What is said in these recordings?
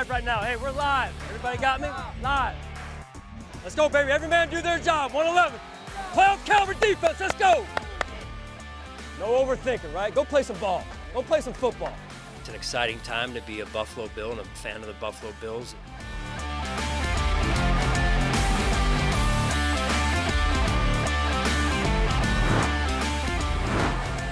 live right now. Hey, we're live. Everybody got me? Live. Let's go, baby. Every man do their job. 111. Play on Calvert defense. Let's go. No overthinking, right? Go play some ball. Go play some football. It's an exciting time to be a Buffalo Bill and a fan of the Buffalo Bills.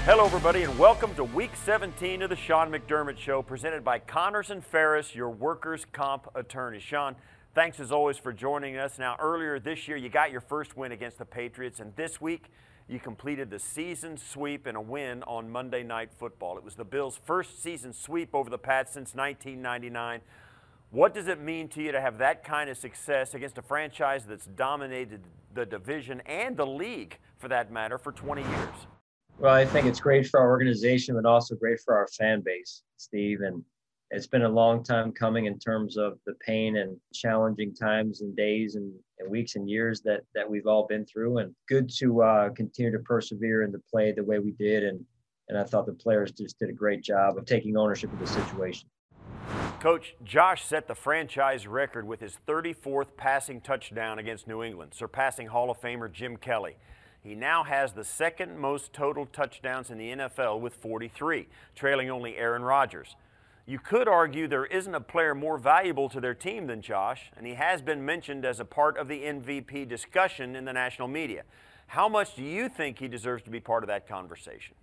Hello, everybody, and welcome to Week 17 of the Sean McDermott Show, presented by Connors and Ferris, your workers' comp attorney. Sean, thanks as always for joining us. Now, earlier this year, you got your first win against the Patriots, and this week, you completed the season sweep and a win on Monday Night Football. It was the Bills' first season sweep over the Pats since 1999. What does it mean to you to have that kind of success against a franchise that's dominated the division and the league, for that matter, for 20 years? Well, I think it's great for our organization, but also great for our fan base, Steve. And it's been a long time coming in terms of the pain and challenging times and days and, and weeks and years that that we've all been through. And good to uh, continue to persevere and to play the way we did. And and I thought the players just did a great job of taking ownership of the situation. Coach, Josh set the franchise record with his 34th passing touchdown against New England, surpassing Hall of Famer Jim Kelly. He now has the second most total touchdowns in the NFL with 43, trailing only Aaron Rodgers. You could argue there isn't a player more valuable to their team than Josh, and he has been mentioned as a part of the MVP discussion in the national media. How much do you think he deserves to be part of that conversation?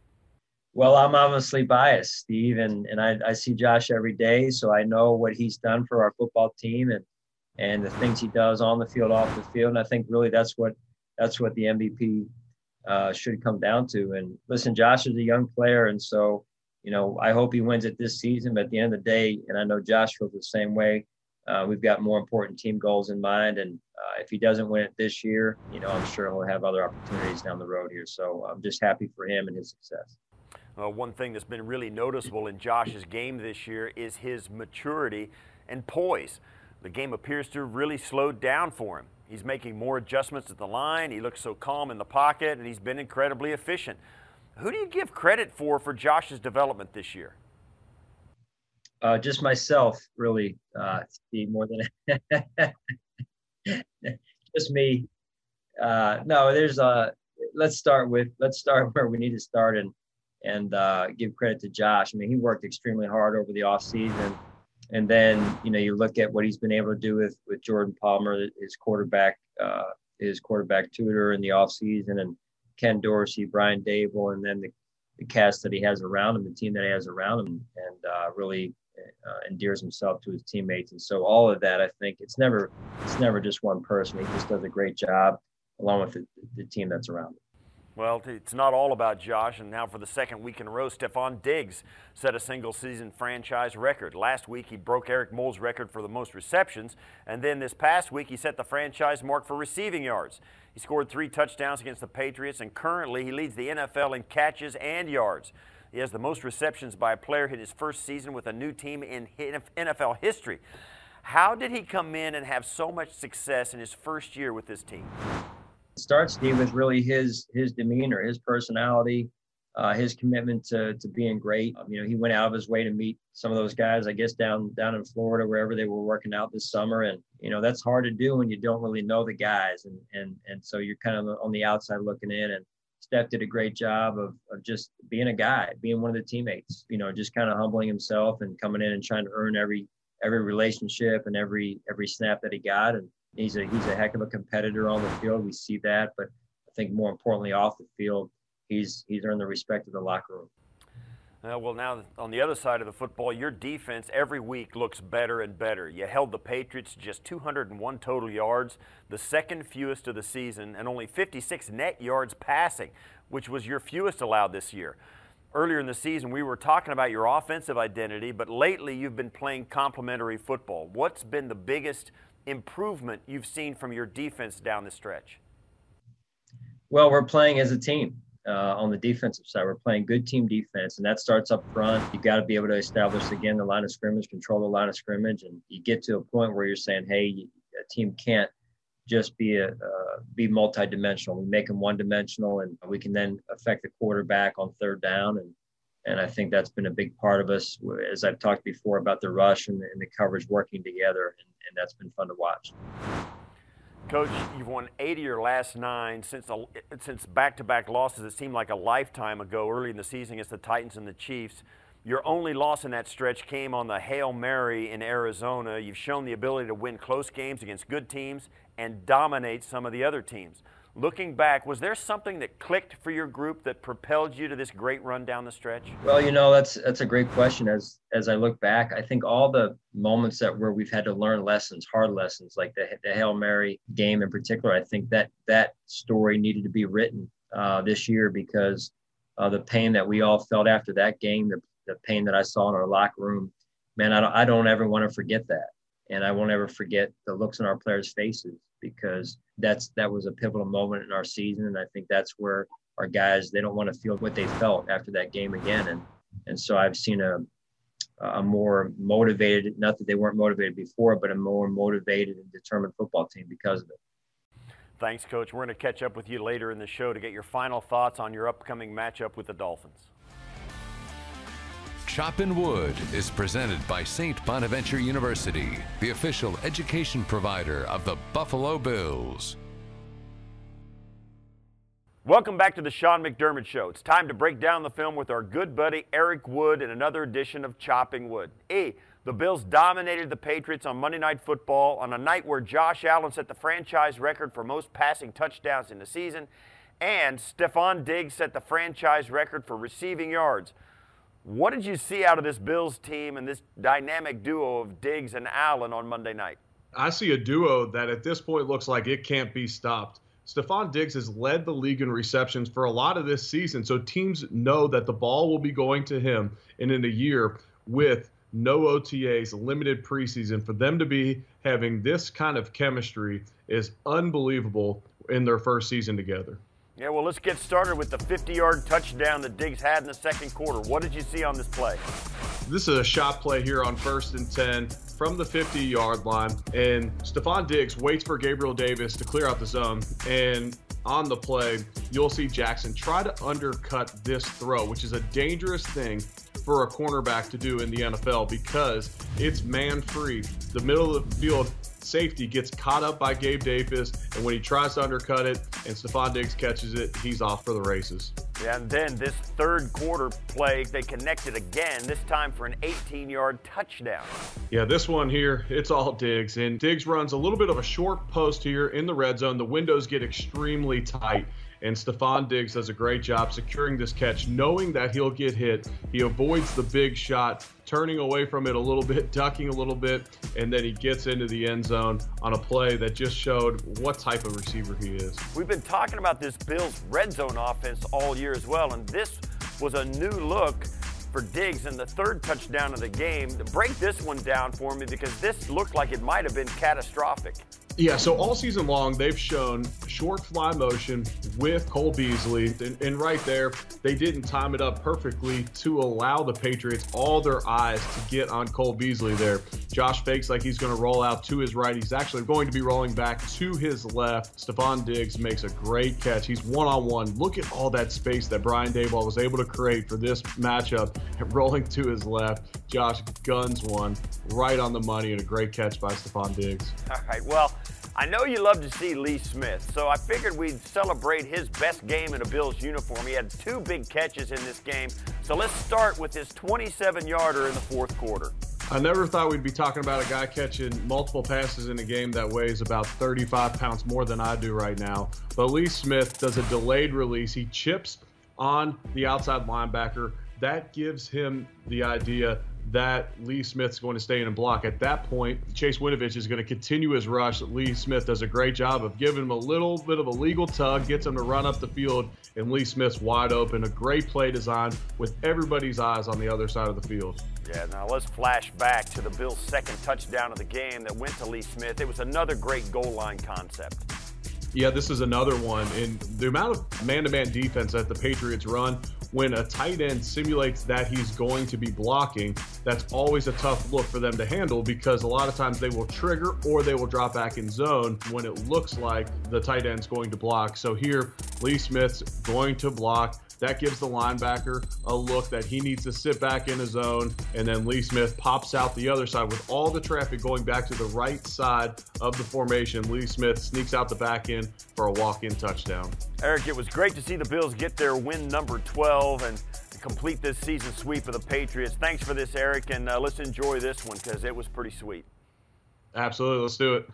Well, I'm obviously biased, Steve, and, and I, I see Josh every day, so I know what he's done for our football team and and the things he does on the field, off the field. And I think really that's what that's what the MVP uh, should come down to. And listen, Josh is a young player, and so you know I hope he wins it this season. But at the end of the day, and I know Josh feels the same way. Uh, we've got more important team goals in mind, and uh, if he doesn't win it this year, you know I'm sure he'll have other opportunities down the road here. So I'm just happy for him and his success. Uh, one thing that's been really noticeable in Josh's game this year is his maturity and poise. The game appears to have really slowed down for him. He's making more adjustments at the line. He looks so calm in the pocket, and he's been incredibly efficient. Who do you give credit for for Josh's development this year? Uh, just myself, really, uh, Steve, more than just me. Uh, no, there's a. Let's start with let's start where we need to start and and uh, give credit to Josh. I mean, he worked extremely hard over the off season and then you know you look at what he's been able to do with with Jordan Palmer, his quarterback, uh, his quarterback tutor in the offseason, and Ken Dorsey, Brian Daboll, and then the, the cast that he has around him, the team that he has around him, and uh, really uh, endears himself to his teammates. And so all of that, I think, it's never it's never just one person. He just does a great job along with the, the team that's around him. Well, it's not all about Josh, and now for the second week in a row, Stefon Diggs set a single season franchise record. Last week, he broke Eric Moulds' record for the most receptions, and then this past week, he set the franchise mark for receiving yards. He scored three touchdowns against the Patriots, and currently he leads the NFL in catches and yards. He has the most receptions by a player in his first season with a new team in NFL history. How did he come in and have so much success in his first year with this team? Starts Steve with really his his demeanor, his personality, uh, his commitment to to being great. Um, you know, he went out of his way to meet some of those guys, I guess down down in Florida, wherever they were working out this summer, and you know that's hard to do when you don't really know the guys, and and and so you're kind of on the outside looking in, and Steph did a great job of of just being a guy, being one of the teammates, you know, just kind of humbling himself and coming in and trying to earn every every relationship and every every snap that he got, and He's a he's a heck of a competitor on the field. We see that, but I think more importantly off the field, he's he's earned the respect of the locker room. Uh, well, now on the other side of the football, your defense every week looks better and better. You held the Patriots just 201 total yards, the second fewest of the season, and only 56 net yards passing, which was your fewest allowed this year. Earlier in the season, we were talking about your offensive identity, but lately you've been playing complementary football. What's been the biggest improvement you've seen from your defense down the stretch? Well, we're playing as a team uh, on the defensive side. We're playing good team defense, and that starts up front. You've got to be able to establish again the line of scrimmage, control the line of scrimmage, and you get to a point where you're saying, "Hey, a team can't just be a uh, be multi-dimensional. We make them one-dimensional, and we can then affect the quarterback on third down and And I think that's been a big part of us, as I've talked before about the rush and the, and the coverage working together. And, and that's been fun to watch. Coach, you've won eight of your last nine since since back-to-back losses. It seemed like a lifetime ago, early in the season against the Titans and the Chiefs. Your only loss in that stretch came on the Hail Mary in Arizona. You've shown the ability to win close games against good teams and dominate some of the other teams. Looking back, was there something that clicked for your group that propelled you to this great run down the stretch? Well, you know, that's that's a great question. As as I look back, I think all the moments that where we've had to learn lessons, hard lessons, like the the Hail Mary game in particular, I think that that story needed to be written uh, this year because uh, the pain that we all felt after that game, the the pain that I saw in our locker room, man, I don't, I don't ever want to forget that. And I won't ever forget the looks on our players' faces because that's that was a pivotal moment in our season. And I think that's where our guys they don't want to feel what they felt after that game again. And and so I've seen a a more motivated, not that they weren't motivated before, but a more motivated and determined football team because of it. Thanks, Coach. We're going to catch up with you later in the show to get your final thoughts on your upcoming matchup with the Dolphins. Choppin' Wood is presented by St. Bonaventure University, the official education provider of the Buffalo Bills. Welcome back to the Sean McDermott Show. It's time to break down the film with our good buddy Eric Wood in another edition of Chopping Wood. E, the Bills dominated the Patriots on Monday Night Football on a night where Josh Allen set the franchise record for most passing touchdowns in the season, and Stefon Diggs set the franchise record for receiving yards. What did you see out of this Bills team and this dynamic duo of Diggs and Allen on Monday night? I see a duo that at this point looks like it can't be stopped. Stefon Diggs has led the league in receptions for a lot of this season, so teams know that the ball will be going to him. And in a year with no OTAs, limited preseason, for them to be having this kind of chemistry is unbelievable in their first season together. Yeah, well, let's get started with the 50-yard touchdown that Diggs had in the second quarter. What did you see on this play? This is a shot play here on first and 10 from the 50-yard line, and Stefon Diggs waits for Gabriel Davis to clear out the zone, and on the play, you'll see Jackson try to undercut this throw, which is a dangerous thing for a cornerback to do in the NFL because it's man free. The middle of the field safety gets caught up by Gabe Davis, and when he tries to undercut it and Stefon Diggs catches it, he's off for the races. Yeah, and then this third quarter play, they connected again, this time for an 18 yard touchdown. Yeah, this one here, it's all Diggs. And Diggs runs a little bit of a short post here in the red zone. The windows get extremely tight. And Stefon Diggs does a great job securing this catch, knowing that he'll get hit. He avoids the big shot, turning away from it a little bit, ducking a little bit, and then he gets into the end zone on a play that just showed what type of receiver he is. We've been talking about this Bills red zone offense all year as well, and this was a new look for Diggs in the third touchdown of the game. Break this one down for me because this looked like it might have been catastrophic. Yeah, so all season long, they've shown short fly motion with Cole Beasley. And, and, right there, they didn't time it up perfectly to allow the Patriots all their eyes to get on Cole Beasley there. Josh fakes like he's going to roll out to his right. He's actually going to be rolling back to his left. Stefon Diggs makes a great catch. He's one on one. Look at all that space that Brian Daboll was able to create for this matchup. Rolling to his left, Josh guns one right on the money and a great catch by Stefon Diggs. All right, well, I know you love to see Lee Smith, so I figured we'd celebrate his best game in a Bills uniform. He had two big catches in this game, so let's start with his 27 yarder in the fourth quarter. I never thought we'd be talking about a guy catching multiple passes in a game that weighs about 35 pounds more than I do right now. But Lee Smith does a delayed release. He chips on the outside linebacker. That gives him the idea that Lee Smith's going to stay in and block. At that point, Chase Winovich is going to continue his rush. Lee Smith does a great job of giving him a little bit of a legal tug, gets him to run up the field, and Lee Smith's wide open. A great play design with everybody's eyes on the other side of the field. Yeah, now let's flash back to the Bills' second touchdown of the game that went to Lee Smith. It was another great goal line concept. Yeah, this is another one. And the amount of man to man defense that the Patriots run when a tight end simulates that he's going to be blocking, that's always a tough look for them to handle because a lot of times they will trigger or they will drop back in zone when it looks like the tight end's going to block. So here, Lee Smith's going to block. That gives the linebacker a look that he needs to sit back in his zone. And then Lee Smith pops out the other side with all the traffic going back to the right side of the formation. Lee Smith sneaks out the back end for a walk in touchdown. Eric, it was great to see the Bills get their win number 12 and complete this season sweep of the Patriots. Thanks for this, Eric, and uh, let's enjoy this one because it was pretty sweet. Absolutely. Let's do it.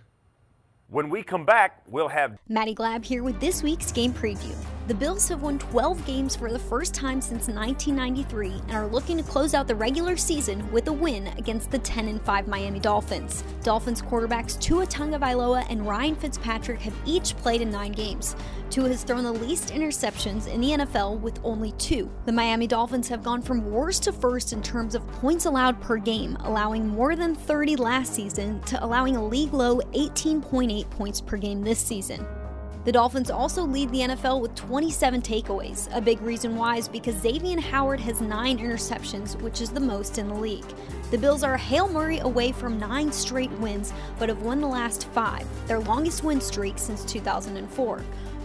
When we come back, we'll have Maddie Glab here with this week's game preview. The Bills have won 12 games for the first time since 1993 and are looking to close out the regular season with a win against the 10 5 Miami Dolphins. Dolphins quarterbacks Tua Tagovailoa and Ryan Fitzpatrick have each played in 9 games. Tua has thrown the least interceptions in the NFL with only 2. The Miami Dolphins have gone from worst to first in terms of points allowed per game, allowing more than 30 last season to allowing a league low 18.8 points per game this season. The Dolphins also lead the NFL with 27 takeaways. A big reason why is because Xavier Howard has 9 interceptions, which is the most in the league. The Bills are Hail Mary away from 9 straight wins, but have won the last 5, their longest win streak since 2004.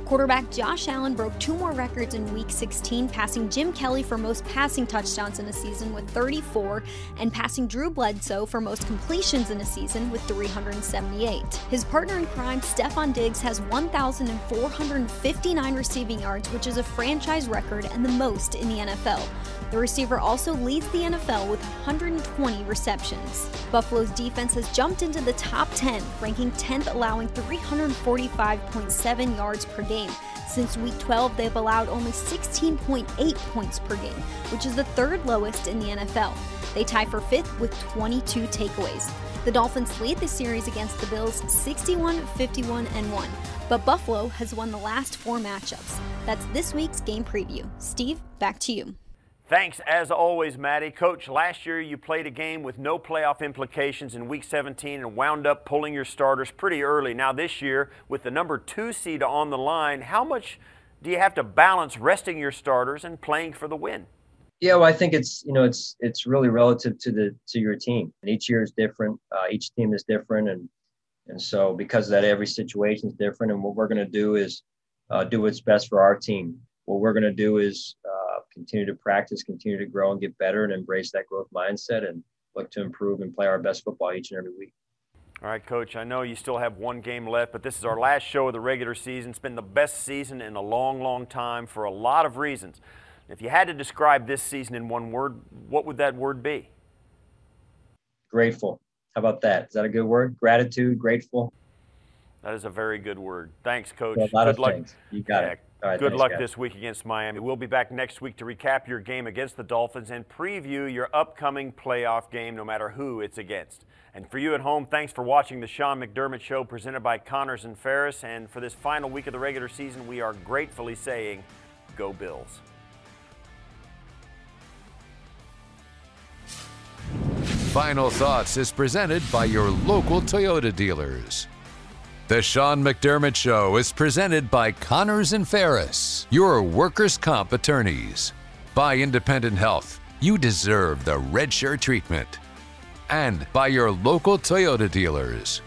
Quarterback Josh Allen broke two more records in Week 16, passing Jim Kelly for most passing touchdowns in a season with 34, and passing Drew Bledsoe for most completions in a season with 378. His partner in crime, Stefon Diggs, has 1,459 receiving yards, which is a franchise record and the most in the NFL. The receiver also leads the NFL with 120 receptions. Buffalo's defense has jumped into the top 10, ranking 10th, allowing 345.7 yards per game. Since week 12, they've allowed only 16.8 points per game, which is the third lowest in the NFL. They tie for fifth with 22 takeaways. The Dolphins lead the series against the Bills 61 51 and 1, but Buffalo has won the last four matchups. That's this week's game preview. Steve, back to you. Thanks, as always, Maddie. Coach, last year you played a game with no playoff implications in Week 17 and wound up pulling your starters pretty early. Now, this year, with the number two seed on the line, how much do you have to balance resting your starters and playing for the win? Yeah, well, I think it's you know it's it's really relative to the to your team. And each year is different. Uh, each team is different, and and so because of that, every situation is different. And what we're going to do is uh, do what's best for our team. What we're going to do is continue to practice, continue to grow and get better and embrace that growth mindset and look to improve and play our best football each and every week. All right, Coach, I know you still have one game left, but this is our last show of the regular season. It's been the best season in a long, long time for a lot of reasons. If you had to describe this season in one word, what would that word be? Grateful. How about that? Is that a good word? Gratitude, grateful. That is a very good word. Thanks, Coach. a lot good of luck. Things. You got yeah, it. Good thanks, luck guys. this week against Miami. We'll be back next week to recap your game against the Dolphins and preview your upcoming playoff game, no matter who it's against. And for you at home, thanks for watching the Sean McDermott Show presented by Connors and Ferris. And for this final week of the regular season, we are gratefully saying, Go Bills. Final Thoughts is presented by your local Toyota dealers. The Sean McDermott Show is presented by Connors and Ferris, your workers' comp attorneys. By Independent Health, you deserve the red shirt treatment. And by your local Toyota dealers.